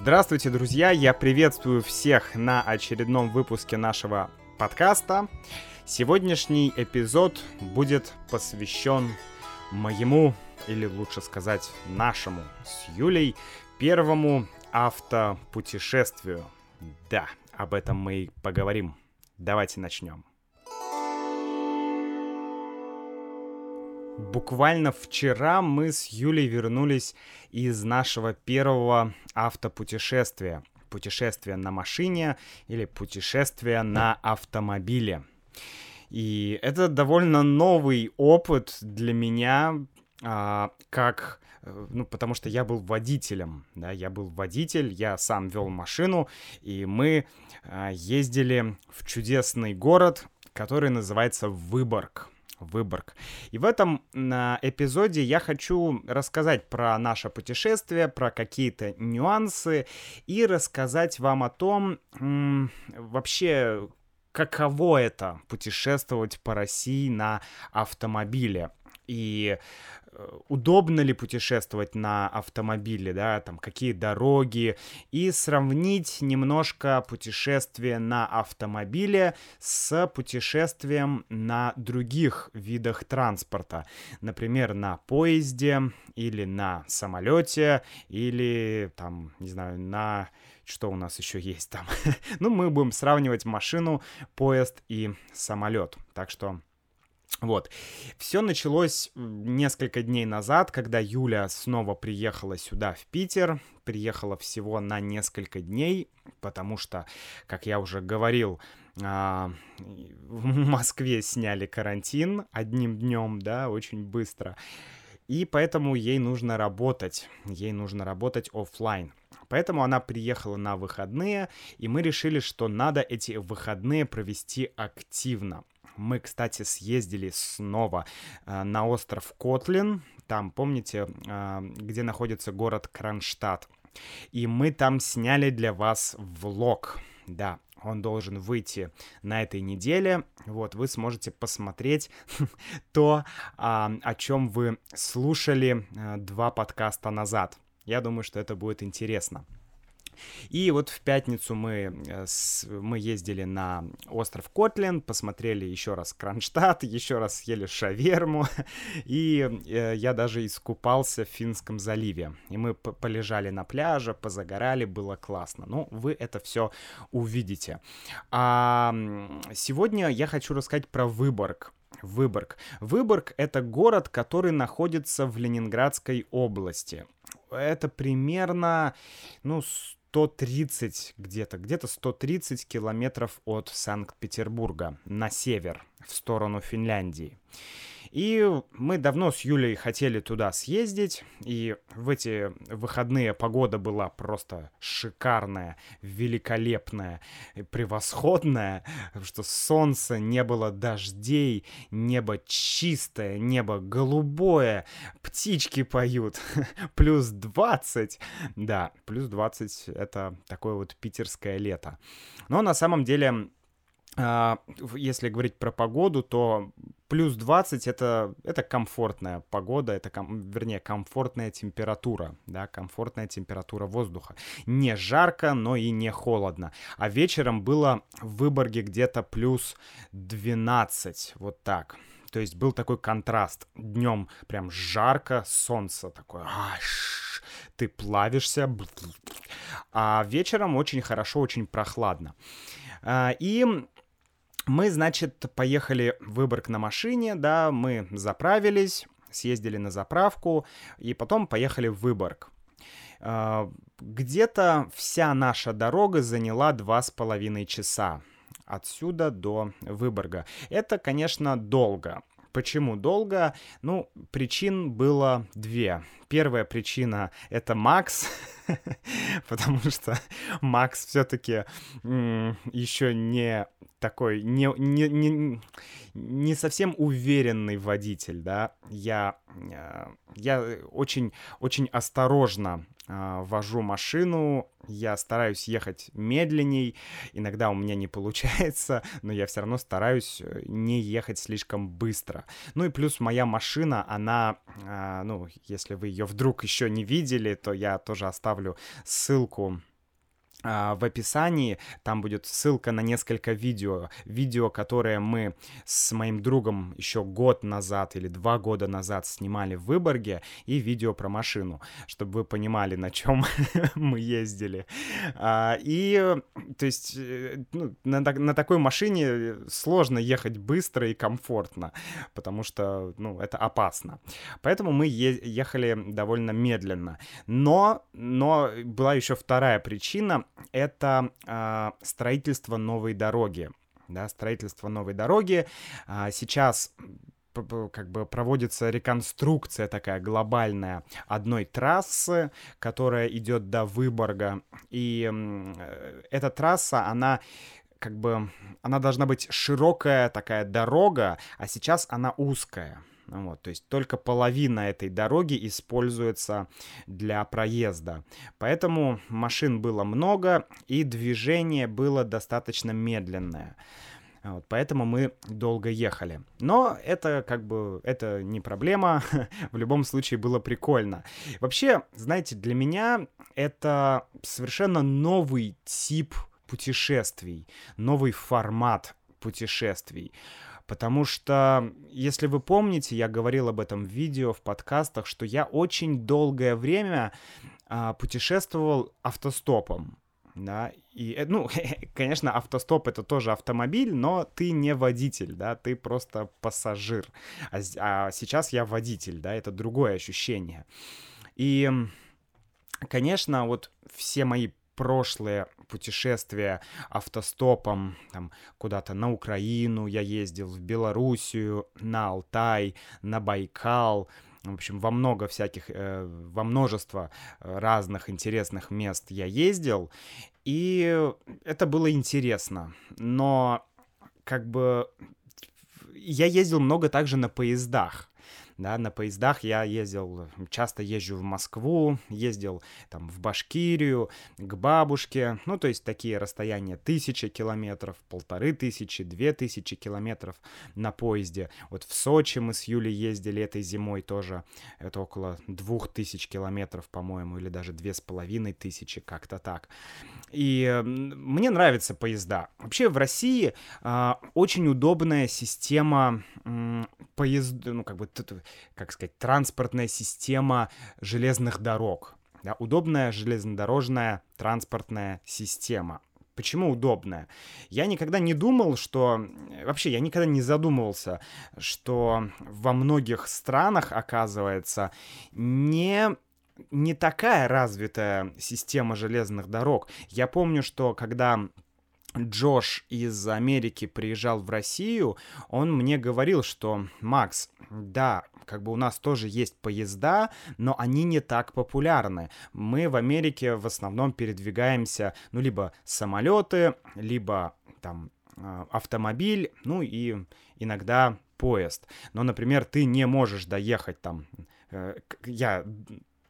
Здравствуйте, друзья! Я приветствую всех на очередном выпуске нашего подкаста. Сегодняшний эпизод будет посвящен моему, или лучше сказать, нашему с Юлей первому автопутешествию. Да, об этом мы и поговорим. Давайте начнем. Буквально вчера мы с Юлей вернулись из нашего первого автопутешествия. Путешествие на машине или путешествие на автомобиле. И это довольно новый опыт для меня, а, как э, ну, потому что я был водителем, да, я был водитель, я сам вел машину, и мы а, ездили в чудесный город, который называется Выборг. Выборг. И в этом на эпизоде я хочу рассказать про наше путешествие, про какие-то нюансы и рассказать вам о том, вообще, каково это путешествовать по России на автомобиле. И удобно ли путешествовать на автомобиле, да, там, какие дороги, и сравнить немножко путешествие на автомобиле с путешествием на других видах транспорта, например, на поезде или на самолете, или там, не знаю, на что у нас еще есть там. ну, мы будем сравнивать машину, поезд и самолет. Так что вот. Все началось несколько дней назад, когда Юля снова приехала сюда, в Питер. Приехала всего на несколько дней, потому что, как я уже говорил, а, в Москве сняли карантин одним днем, да, очень быстро. И поэтому ей нужно работать. Ей нужно работать офлайн. Поэтому она приехала на выходные, и мы решили, что надо эти выходные провести активно. Мы, кстати, съездили снова э, на остров Котлин. Там, помните, э, где находится город Кронштадт. И мы там сняли для вас влог. Да, он должен выйти на этой неделе. Вот, вы сможете посмотреть то, а, о чем вы слушали э, два подкаста назад. Я думаю, что это будет интересно. И вот в пятницу мы, э, мы ездили на остров Котлин, посмотрели еще раз Кронштадт, еще раз съели шаверму, и э, я даже искупался в Финском заливе. И мы полежали на пляже, позагорали, было классно. Ну, вы это все увидите. А сегодня я хочу рассказать про Выборг. Выборг. Выборг — это город, который находится в Ленинградской области. Это примерно, ну, 130 где-то, где-то 130 километров от Санкт-Петербурга на север, в сторону Финляндии. И мы давно с Юлей хотели туда съездить, и в эти выходные погода была просто шикарная, великолепная, превосходная, что солнце, не было дождей, небо чистое, небо голубое, птички поют, плюс 20, да, плюс 20 это такое вот питерское лето. Но на самом деле а, если говорить про погоду, то плюс 20 это, это комфортная погода, это, ком, вернее, комфортная температура, да, комфортная температура воздуха. Не жарко, но и не холодно. А вечером было в Выборге где-то плюс 12, вот так. То есть был такой контраст. Днем прям жарко, солнце такое, аш, ты плавишься, а вечером очень хорошо, очень прохладно. А, и мы, значит, поехали в Выборг на машине, да, мы заправились, съездили на заправку, и потом поехали в Выборг. А, где-то вся наша дорога заняла два с половиной часа отсюда до Выборга. Это, конечно, долго. Почему долго? Ну, причин было две. Первая причина — это Макс, потому что Макс все-таки еще не такой, не, не, не, не совсем уверенный водитель, да. Я, э, я очень, очень осторожно э, вожу машину, я стараюсь ехать медленней, иногда у меня не получается, но я все равно стараюсь э, не ехать слишком быстро. Ну и плюс моя машина, она, ну, если вы ее вдруг еще не видели, то я тоже оставлю ссылку а, в описании там будет ссылка на несколько видео. Видео, которые мы с моим другом еще год назад или два года назад снимали в Выборге, и видео про машину, чтобы вы понимали, на чем мы ездили. А, и, то есть, э, ну, на, на такой машине сложно ехать быстро и комфортно, потому что, ну, это опасно. Поэтому мы ехали довольно медленно. Но, но была еще вторая причина — это э, строительство новой дороги. Да, строительство новой дороги. А, сейчас как бы проводится реконструкция такая глобальная одной трассы, которая идет до Выборга. И э, эта трасса, она как бы, она должна быть широкая такая дорога, а сейчас она узкая. Вот, то есть только половина этой дороги используется для проезда. Поэтому машин было много, и движение было достаточно медленное. Вот, поэтому мы долго ехали. Но это как бы, это не проблема. В любом случае было прикольно. Вообще, знаете, для меня это совершенно новый тип путешествий, новый формат путешествий. Потому что, если вы помните, я говорил об этом в видео, в подкастах, что я очень долгое время а, путешествовал автостопом. Да, и, э, ну, конечно, автостоп это тоже автомобиль, но ты не водитель, да, ты просто пассажир. А, а сейчас я водитель, да, это другое ощущение. И, конечно, вот все мои прошлые путешествия автостопом там куда-то на Украину я ездил, в Белоруссию, на Алтай, на Байкал, в общем, во много всяких, э, во множество разных интересных мест я ездил, и это было интересно, но как бы я ездил много также на поездах, да, на поездах я ездил, часто езжу в Москву, ездил там в Башкирию, к бабушке, ну, то есть такие расстояния тысячи километров, полторы тысячи, две тысячи километров на поезде. Вот в Сочи мы с Юлей ездили этой зимой тоже, это около двух тысяч километров, по-моему, или даже две с половиной тысячи, как-то так. И мне нравятся поезда. Вообще в России э, очень удобная система э, поезд, ну, как бы как сказать, транспортная система железных дорог. Да, удобная железнодорожная транспортная система. Почему удобная? Я никогда не думал, что... Вообще, я никогда не задумывался, что во многих странах, оказывается, не не такая развитая система железных дорог. Я помню, что когда Джош из Америки приезжал в Россию, он мне говорил, что Макс, да, как бы у нас тоже есть поезда, но они не так популярны. Мы в Америке в основном передвигаемся, ну, либо самолеты, либо там а, автомобиль, ну и иногда поезд. Но, например, ты не можешь доехать там, э, я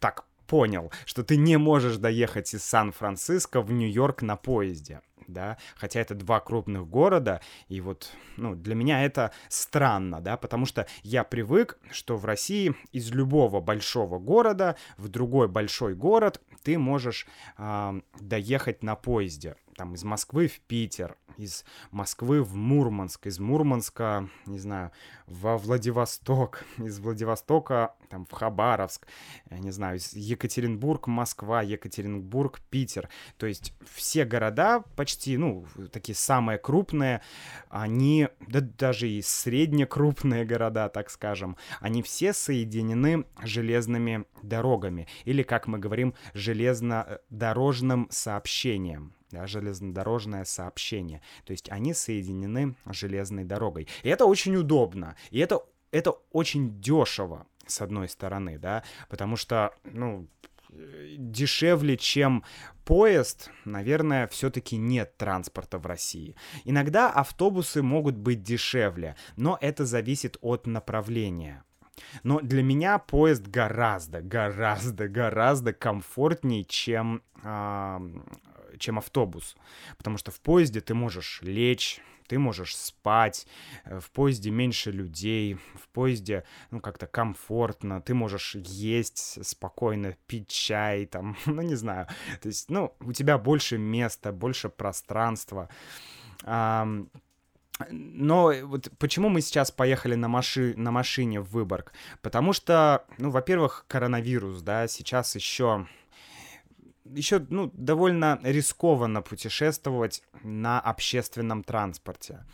так понял, что ты не можешь доехать из Сан-Франциско в Нью-Йорк на поезде да, хотя это два крупных города, и вот, ну, для меня это странно, да, потому что я привык, что в России из любого большого города в другой большой город ты можешь э, доехать на поезде, там, из Москвы в Питер, из Москвы в Мурманск, из Мурманска, не знаю, во Владивосток, из Владивостока там в Хабаровск, я не знаю, из Екатеринбург, Москва, Екатеринбург, Питер. То есть все города почти, ну, такие самые крупные, они, да даже и среднекрупные города, так скажем, они все соединены железными дорогами, или, как мы говорим, железнодорожным сообщением да, железнодорожное сообщение. То есть они соединены железной дорогой. И это очень удобно. И это, это очень дешево, с одной стороны, да, потому что, ну, дешевле, чем поезд, наверное, все-таки нет транспорта в России. Иногда автобусы могут быть дешевле, но это зависит от направления. Но для меня поезд гораздо, гораздо, гораздо комфортнее, чем, э, чем автобус. Потому что в поезде ты можешь лечь, ты можешь спать, э, в поезде меньше людей, в поезде, ну, как-то комфортно, ты можешь есть спокойно, пить чай, там, ну, не знаю, то есть, ну, у тебя больше места, больше пространства. Но вот почему мы сейчас поехали на, маши... на машине в Выборг? Потому что, ну, во-первых, коронавирус, да, сейчас еще еще ну, довольно рискованно путешествовать на общественном транспорте.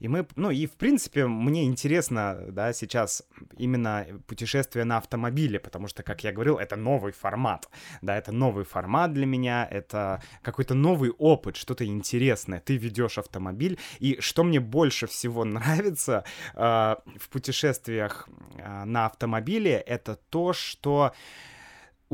И мы, ну и в принципе мне интересно, да, сейчас именно путешествие на автомобиле, потому что, как я говорил, это новый формат, да, это новый формат для меня, это какой-то новый опыт, что-то интересное. Ты ведешь автомобиль, и что мне больше всего нравится э, в путешествиях э, на автомобиле, это то, что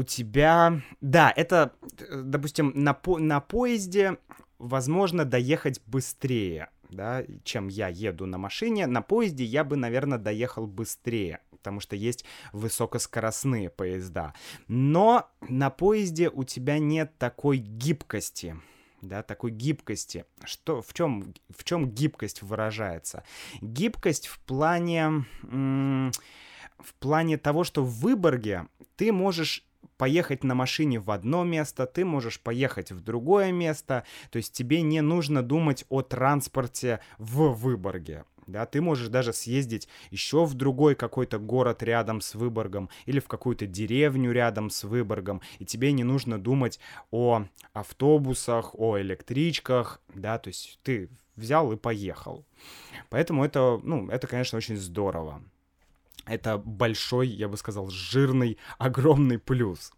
у тебя... Да, это, допустим, на, по... на поезде возможно доехать быстрее, да, чем я еду на машине. На поезде я бы, наверное, доехал быстрее, потому что есть высокоскоростные поезда. Но на поезде у тебя нет такой гибкости, да, такой гибкости. Что, в чем, в чем гибкость выражается? Гибкость в плане, в плане того, что в Выборге ты можешь поехать на машине в одно место, ты можешь поехать в другое место, то есть тебе не нужно думать о транспорте в Выборге. Да, ты можешь даже съездить еще в другой какой-то город рядом с Выборгом или в какую-то деревню рядом с Выборгом, и тебе не нужно думать о автобусах, о электричках, да, то есть ты взял и поехал. Поэтому это, ну, это, конечно, очень здорово. Это большой, я бы сказал, жирный, огромный плюс.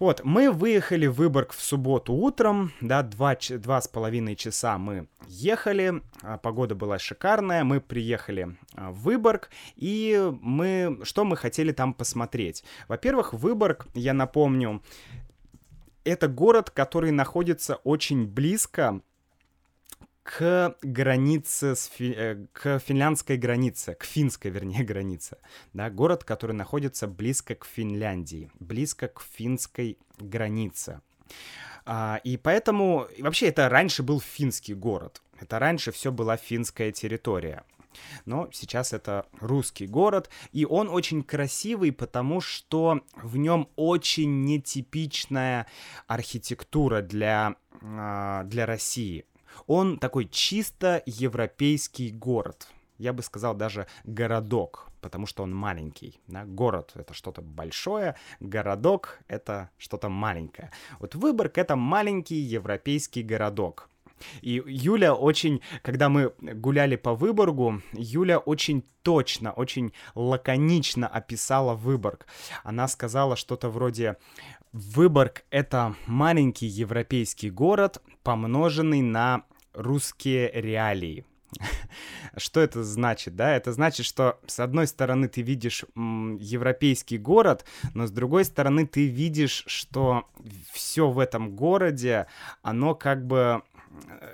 Вот, мы выехали в Выборг в субботу утром, да, два, два с половиной часа мы ехали, а, погода была шикарная, мы приехали а, в Выборг, и мы, что мы хотели там посмотреть? Во-первых, Выборг, я напомню, это город, который находится очень близко к границе, с фи... Э, к финляндской границе, к финской, вернее, границе. Да, город, который находится близко к Финляндии, близко к финской границе. А, и поэтому, вообще, это раньше был финский город. Это раньше все была финская территория. Но сейчас это русский город, и он очень красивый, потому что в нем очень нетипичная архитектура для, а, для России. Он такой чисто европейский город. Я бы сказал даже городок, потому что он маленький. Да? Город — это что-то большое, городок — это что-то маленькое. Вот Выборг — это маленький европейский городок. И Юля очень, когда мы гуляли по Выборгу, Юля очень точно, очень лаконично описала Выборг. Она сказала что-то вроде Выборг — это маленький европейский город, помноженный на русские реалии. Что это значит, да? Это значит, что с одной стороны ты видишь европейский город, но с другой стороны ты видишь, что все в этом городе, оно как бы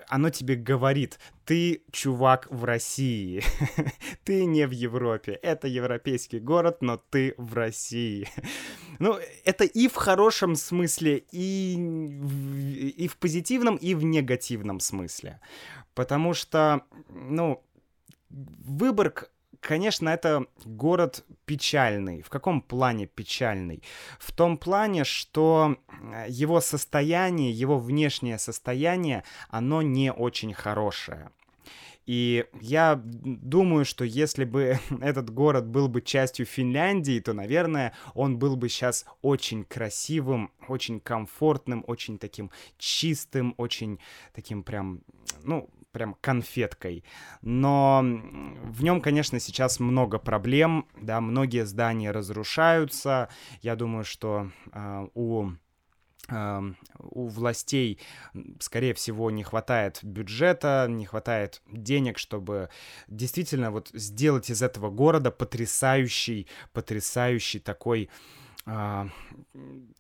оно тебе говорит, ты чувак в России, ты не в Европе, это европейский город, но ты в России. Ну, это и в хорошем смысле, и в, и в позитивном, и в негативном смысле. Потому что, ну, Выборг конечно, это город печальный. В каком плане печальный? В том плане, что его состояние, его внешнее состояние, оно не очень хорошее. И я думаю, что если бы этот город был бы частью Финляндии, то, наверное, он был бы сейчас очень красивым, очень комфортным, очень таким чистым, очень таким прям, ну, прям конфеткой. Но в нем, конечно, сейчас много проблем, да, многие здания разрушаются. Я думаю, что э, у у властей, скорее всего, не хватает бюджета, не хватает денег, чтобы действительно вот сделать из этого города потрясающий, потрясающий такой а,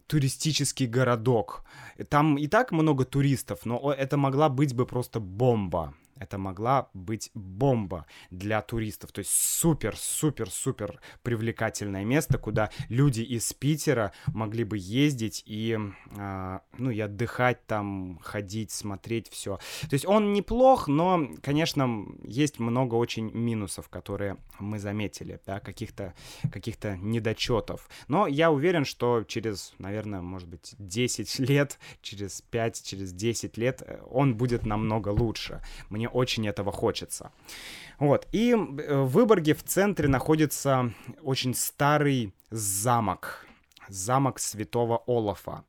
туристический городок. Там и так много туристов, но это могла быть бы просто бомба. Это могла быть бомба для туристов. То есть супер-супер-супер привлекательное место, куда люди из Питера могли бы ездить и, э, ну, и отдыхать там, ходить, смотреть все. То есть он неплох, но, конечно, есть много очень минусов, которые мы заметили, да, каких-то каких недочетов. Но я уверен, что через, наверное, может быть, 10 лет, через 5, через 10 лет э, он будет намного лучше. Мне очень этого хочется. Вот. И э, в Выборге в центре находится очень старый замок. Замок святого Олафа.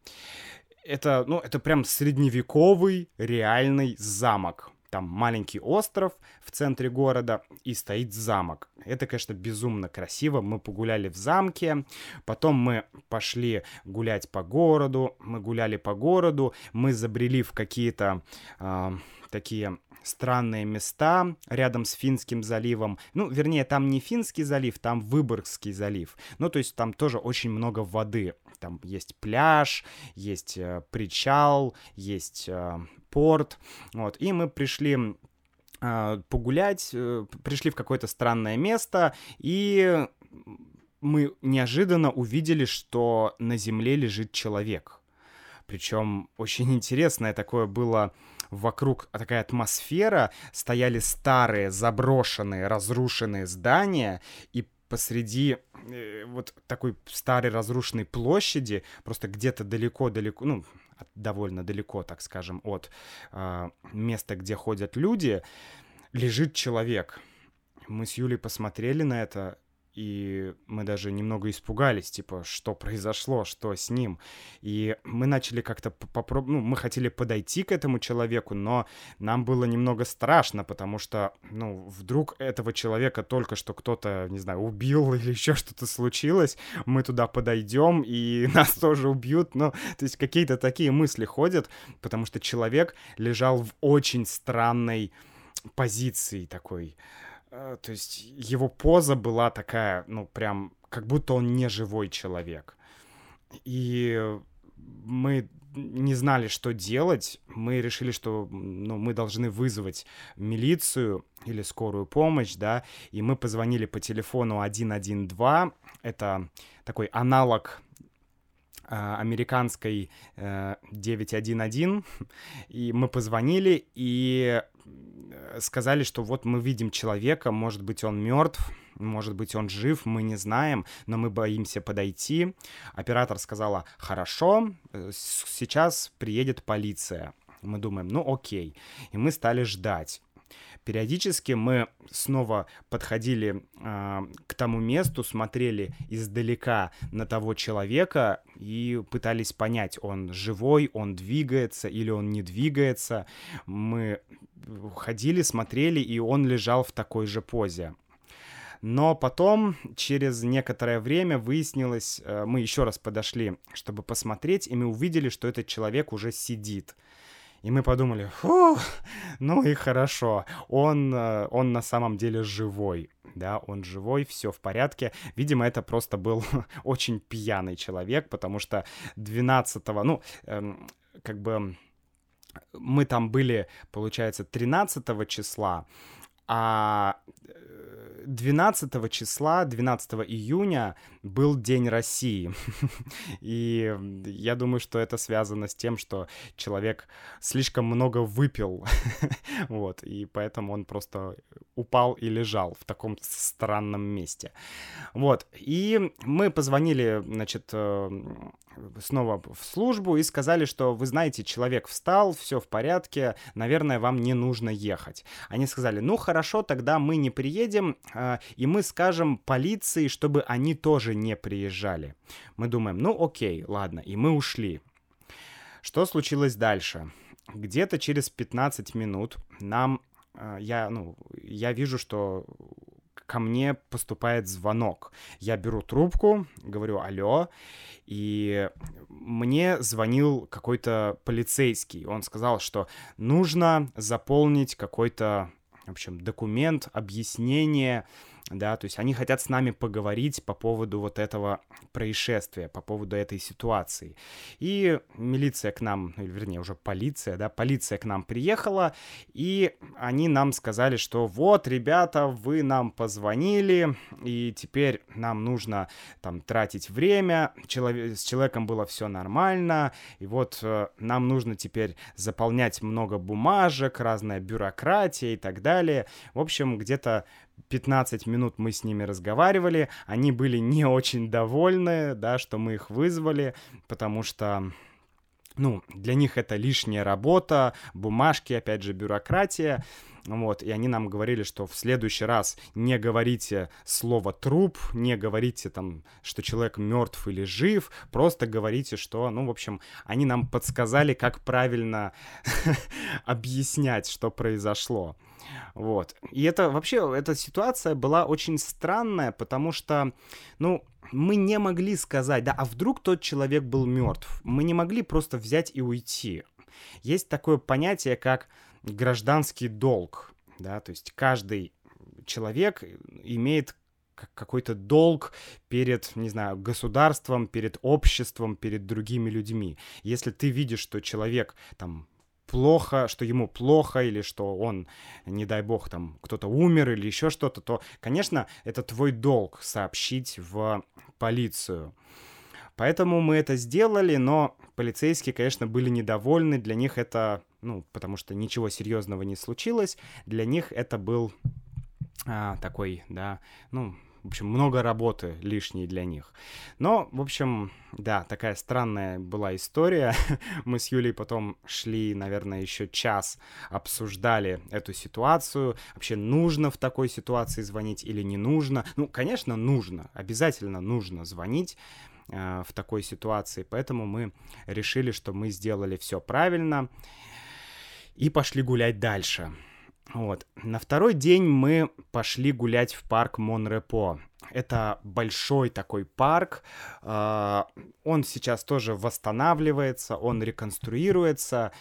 Это, ну, это прям средневековый реальный замок. Там маленький остров в центре города и стоит замок. Это, конечно, безумно красиво. Мы погуляли в замке, потом мы пошли гулять по городу, мы гуляли по городу, мы забрели в какие-то э, такие странные места рядом с Финским заливом. Ну, вернее, там не Финский залив, там Выборгский залив. Ну, то есть там тоже очень много воды. Там есть пляж, есть э, причал, есть э, порт. Вот. И мы пришли э, погулять, э, пришли в какое-то странное место, и мы неожиданно увидели, что на земле лежит человек. Причем очень интересное такое было вокруг такая атмосфера, стояли старые, заброшенные, разрушенные здания, и посреди э, вот такой старой разрушенной площади, просто где-то далеко-далеко, ну, довольно далеко, так скажем, от э, места, где ходят люди, лежит человек. Мы с Юлей посмотрели на это, и мы даже немного испугались, типа, что произошло, что с ним. И мы начали как-то попробовать, ну, мы хотели подойти к этому человеку, но нам было немного страшно, потому что, ну, вдруг этого человека только что кто-то, не знаю, убил или еще что-то случилось, мы туда подойдем, и нас тоже убьют, ну, то есть какие-то такие мысли ходят, потому что человек лежал в очень странной позиции такой, то есть его поза была такая, ну, прям, как будто он не живой человек. И мы не знали, что делать. Мы решили, что ну, мы должны вызвать милицию или скорую помощь, да, и мы позвонили по телефону 112. Это такой аналог э, американской э, 911, и мы позвонили, и сказали, что вот мы видим человека, может быть, он мертв, может быть, он жив, мы не знаем, но мы боимся подойти. Оператор сказала, хорошо, э, сейчас приедет полиция. Мы думаем, ну окей. И мы стали ждать. Периодически мы снова подходили э, к тому месту, смотрели издалека на того человека и пытались понять, он живой, он двигается или он не двигается. Мы ходили, смотрели, и он лежал в такой же позе. Но потом, через некоторое время, выяснилось, э, мы еще раз подошли, чтобы посмотреть, и мы увидели, что этот человек уже сидит. И мы подумали, фу, ну и хорошо, он, э, он на самом деле живой, да, он живой, все в порядке. Видимо, это просто был очень пьяный человек, потому что 12 ну, эм, как бы мы там были, получается, 13 числа, а 12 числа, 12 июня был День России. И я думаю, что это связано с тем, что человек слишком много выпил. вот, и поэтому он просто упал и лежал в таком странном месте. Вот, и мы позвонили, значит, э, снова в службу и сказали, что вы знаете, человек встал, все в порядке, наверное, вам не нужно ехать. Они сказали, ну хорошо, тогда мы не приедем, э, и мы скажем полиции, чтобы они тоже не приезжали. Мы думаем, ну окей, ладно, и мы ушли. Что случилось дальше? Где-то через 15 минут нам э, я, ну, я вижу, что ко мне поступает звонок. Я беру трубку, говорю «Алло», и мне звонил какой-то полицейский. Он сказал, что нужно заполнить какой-то, в общем, документ, объяснение да, то есть они хотят с нами поговорить по поводу вот этого происшествия, по поводу этой ситуации. И милиция к нам, ну, вернее, уже полиция, да, полиция к нам приехала, и они нам сказали, что вот, ребята, вы нам позвонили, и теперь нам нужно там тратить время, Человек, с человеком было все нормально, и вот э, нам нужно теперь заполнять много бумажек, разная бюрократия и так далее. В общем, где-то 15 минут мы с ними разговаривали, они были не очень довольны, да, что мы их вызвали, потому что ну, для них это лишняя работа, бумажки, опять же, бюрократия. Вот, и они нам говорили, что в следующий раз не говорите слово труп, не говорите там, что человек мертв или жив, просто говорите, что, ну, в общем, они нам подсказали, как правильно объяснять, что произошло. Вот. И это вообще, эта ситуация была очень странная, потому что, ну, мы не могли сказать, да, а вдруг тот человек был мертв? Мы не могли просто взять и уйти. Есть такое понятие, как гражданский долг, да, то есть каждый человек имеет какой-то долг перед, не знаю, государством, перед обществом, перед другими людьми. Если ты видишь, что человек там плохо, что ему плохо, или что он, не дай бог, там кто-то умер или еще что-то, то, конечно, это твой долг сообщить в полицию. Поэтому мы это сделали, но полицейские, конечно, были недовольны. Для них это, ну, потому что ничего серьезного не случилось. Для них это был а, такой, да, ну, в общем, много работы лишней для них. Но, в общем, да, такая странная была история. Мы с Юлей потом шли, наверное, еще час, обсуждали эту ситуацию. Вообще, нужно в такой ситуации звонить или не нужно? Ну, конечно, нужно. Обязательно нужно звонить э, в такой ситуации. Поэтому мы решили, что мы сделали все правильно и пошли гулять дальше. Вот. На второй день мы пошли гулять в парк Монрепо. Это большой такой парк. А, он сейчас тоже восстанавливается, он реконструируется.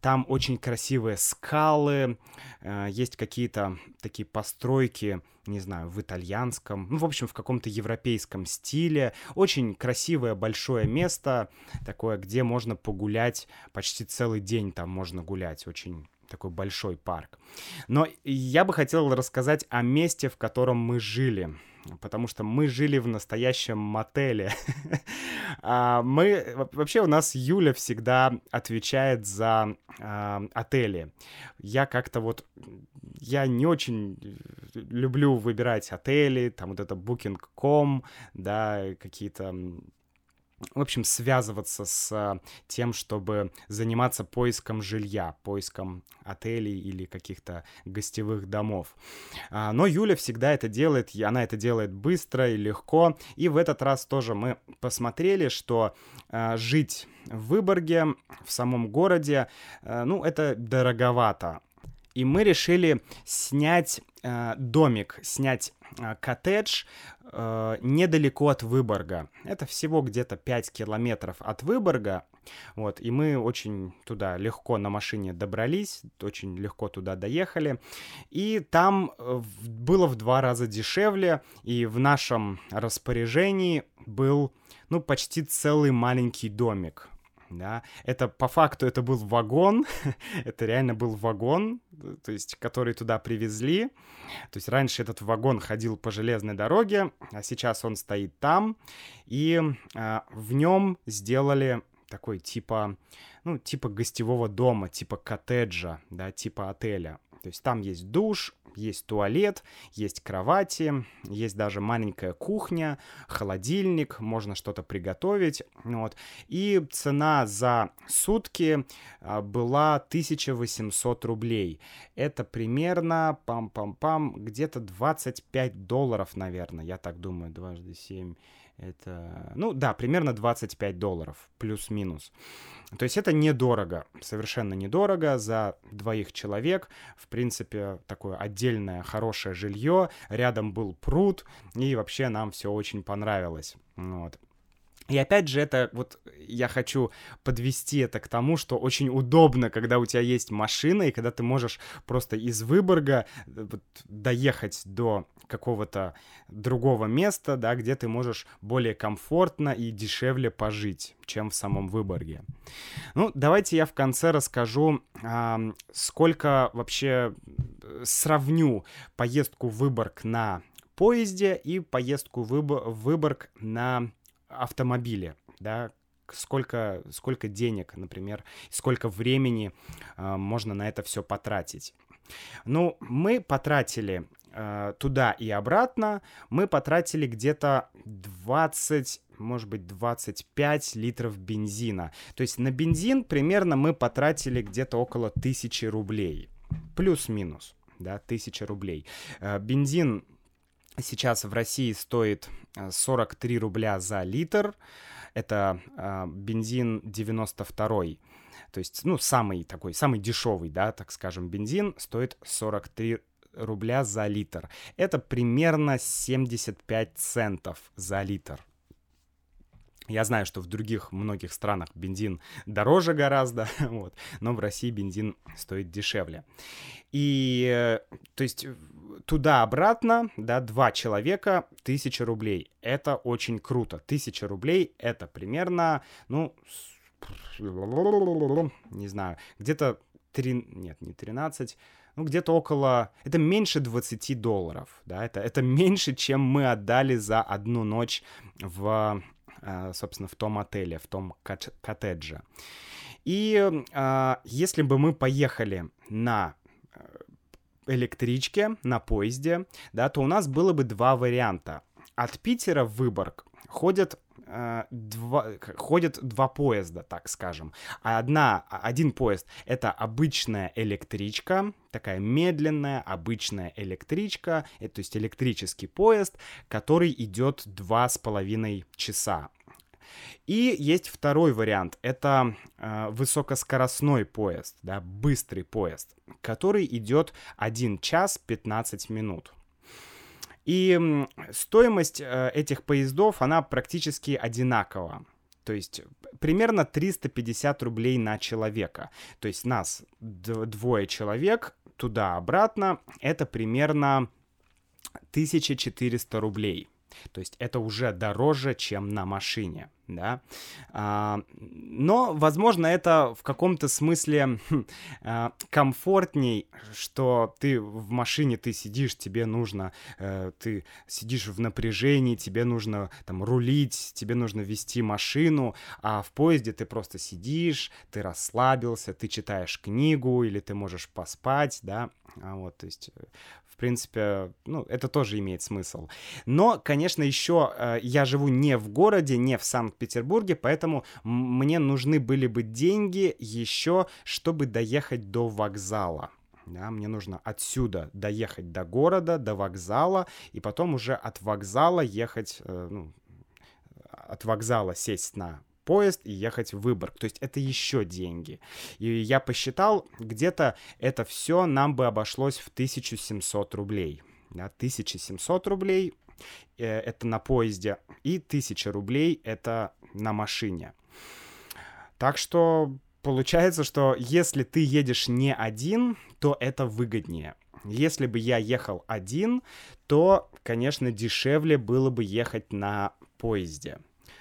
Там очень красивые скалы, а, есть какие-то такие постройки, не знаю, в итальянском, ну, в общем, в каком-то европейском стиле. Очень красивое большое место, такое, где можно погулять почти целый день там можно гулять. Очень такой большой парк. Но я бы хотел рассказать о месте, в котором мы жили потому что мы жили в настоящем мотеле. А, мы вообще у нас Юля всегда отвечает за а, отели. Я как-то вот я не очень люблю выбирать отели, там вот это Booking.com, да, какие-то в общем, связываться с а, тем, чтобы заниматься поиском жилья, поиском отелей или каких-то гостевых домов. А, но Юля всегда это делает, и она это делает быстро и легко. И в этот раз тоже мы посмотрели, что а, жить в Выборге, в самом городе, ну, это дороговато. И мы решили снять домик, снять Э, коттедж э, недалеко от Выборга. Это всего где-то 5 километров от Выборга. Вот, и мы очень туда легко на машине добрались, очень легко туда доехали. И там э, было в два раза дешевле, и в нашем распоряжении был, ну, почти целый маленький домик да, это по факту это был вагон, это реально был вагон, то есть, который туда привезли, то есть раньше этот вагон ходил по железной дороге, а сейчас он стоит там, и а, в нем сделали такой типа, ну, типа гостевого дома, типа коттеджа, да, типа отеля. То есть там есть душ, есть туалет, есть кровати, есть даже маленькая кухня, холодильник, можно что-то приготовить. Вот. И цена за сутки а, была 1800 рублей. Это примерно, пам-пам-пам, где-то 25 долларов, наверное, я так думаю, дважды 7 это, ну да, примерно 25 долларов, плюс-минус. То есть это недорого, совершенно недорого за двоих человек. В принципе, такое отдельное хорошее жилье. Рядом был пруд, и вообще нам все очень понравилось. Вот. И опять же, это вот я хочу подвести это к тому, что очень удобно, когда у тебя есть машина, и когда ты можешь просто из Выборга э, вот, доехать до какого-то другого места, да, где ты можешь более комфортно и дешевле пожить, чем в самом Выборге. Ну, давайте я в конце расскажу, а, сколько вообще э, сравню поездку в Выборг на поезде и поездку в Выборг на автомобиле, да, сколько, сколько денег, например, сколько времени э, можно на это все потратить. Ну, мы потратили э, туда и обратно, мы потратили где-то 20, может быть, 25 литров бензина. То есть на бензин примерно мы потратили где-то около 1000 рублей. Плюс-минус, да, 1000 рублей. Э, бензин сейчас в России стоит 43 э, рубля за литр. Это э, бензин 92 то есть, ну, самый такой, самый дешевый, да, так скажем, бензин стоит 43 рубля за литр. Это примерно 75 центов за литр. Я знаю, что в других многих странах бензин дороже гораздо, вот, но в России бензин стоит дешевле. И, то есть, туда-обратно, да, два человека, тысяча рублей. Это очень круто. Тысяча рублей — это примерно, ну, не знаю, где-то 3, нет, не 13, ну, где-то около... Это меньше 20 долларов, да, это, это меньше, чем мы отдали за одну ночь в, э, собственно, в том отеле, в том коттедже. И а, если бы мы поехали на э, электричке, на поезде, да, то у нас было бы два варианта. От Питера в Выборг ходят э, два, ходят два поезда, так скажем. Одна, один поезд — это обычная электричка, такая медленная, обычная электричка, это, то есть электрический поезд, который идет два с половиной часа. И есть второй вариант. Это э, высокоскоростной поезд, да, быстрый поезд, который идет 1 час 15 минут. И стоимость э, этих поездов, она практически одинакова. То есть примерно 350 рублей на человека. То есть нас двое человек туда-обратно, это примерно 1400 рублей. То есть это уже дороже, чем на машине, да. А, но, возможно, это в каком-то смысле хм, а, комфортней, что ты в машине, ты сидишь, тебе нужно, э, ты сидишь в напряжении, тебе нужно там рулить, тебе нужно вести машину, а в поезде ты просто сидишь, ты расслабился, ты читаешь книгу или ты можешь поспать, да. А вот, то есть э, принципе, ну, это тоже имеет смысл. Но, конечно, еще э, я живу не в городе, не в Санкт-Петербурге, поэтому мне нужны были бы деньги еще, чтобы доехать до вокзала. Да, мне нужно отсюда доехать до города, до вокзала, и потом уже от вокзала ехать, э, ну, от вокзала сесть на поезд и ехать в Выборг. То есть это еще деньги. И я посчитал, где-то это все нам бы обошлось в 1700 рублей. Да, 1700 рублей э, это на поезде и 1000 рублей это на машине. Так что получается, что если ты едешь не один, то это выгоднее. Если бы я ехал один, то, конечно, дешевле было бы ехать на поезде.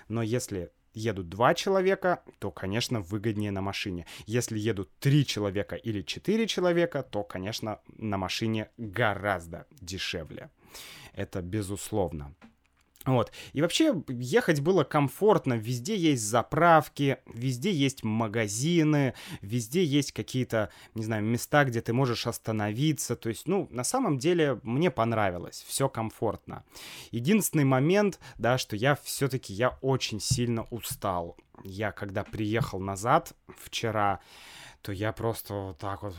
Но если едут два человека, то, конечно, выгоднее на машине. Если едут три человека или четыре человека, то, конечно, на машине гораздо дешевле. Это безусловно. Вот. И вообще ехать было комфортно. Везде есть заправки, везде есть магазины, везде есть какие-то, не знаю, места, где ты можешь остановиться. То есть, ну, на самом деле мне понравилось. Все комфортно. Единственный момент, да, что я все-таки, я очень сильно устал. Я когда приехал назад вчера, то я просто вот так вот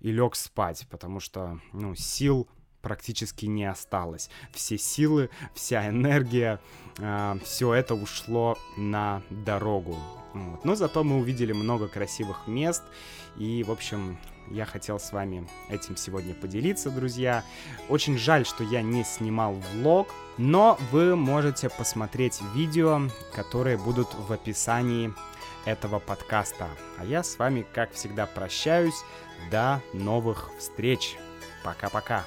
и лег спать, потому что, ну, сил практически не осталось. Все силы, вся энергия, э, а, все это ушло на дорогу. Вот. Но зато мы увидели много красивых мест. И, в общем, я хотел с вами этим сегодня поделиться, друзья. Очень жаль, что я не снимал влог, но вы можете посмотреть видео, которые будут в описании этого подкаста. А я с вами, как всегда, прощаюсь. До новых встреч. Пока-пока.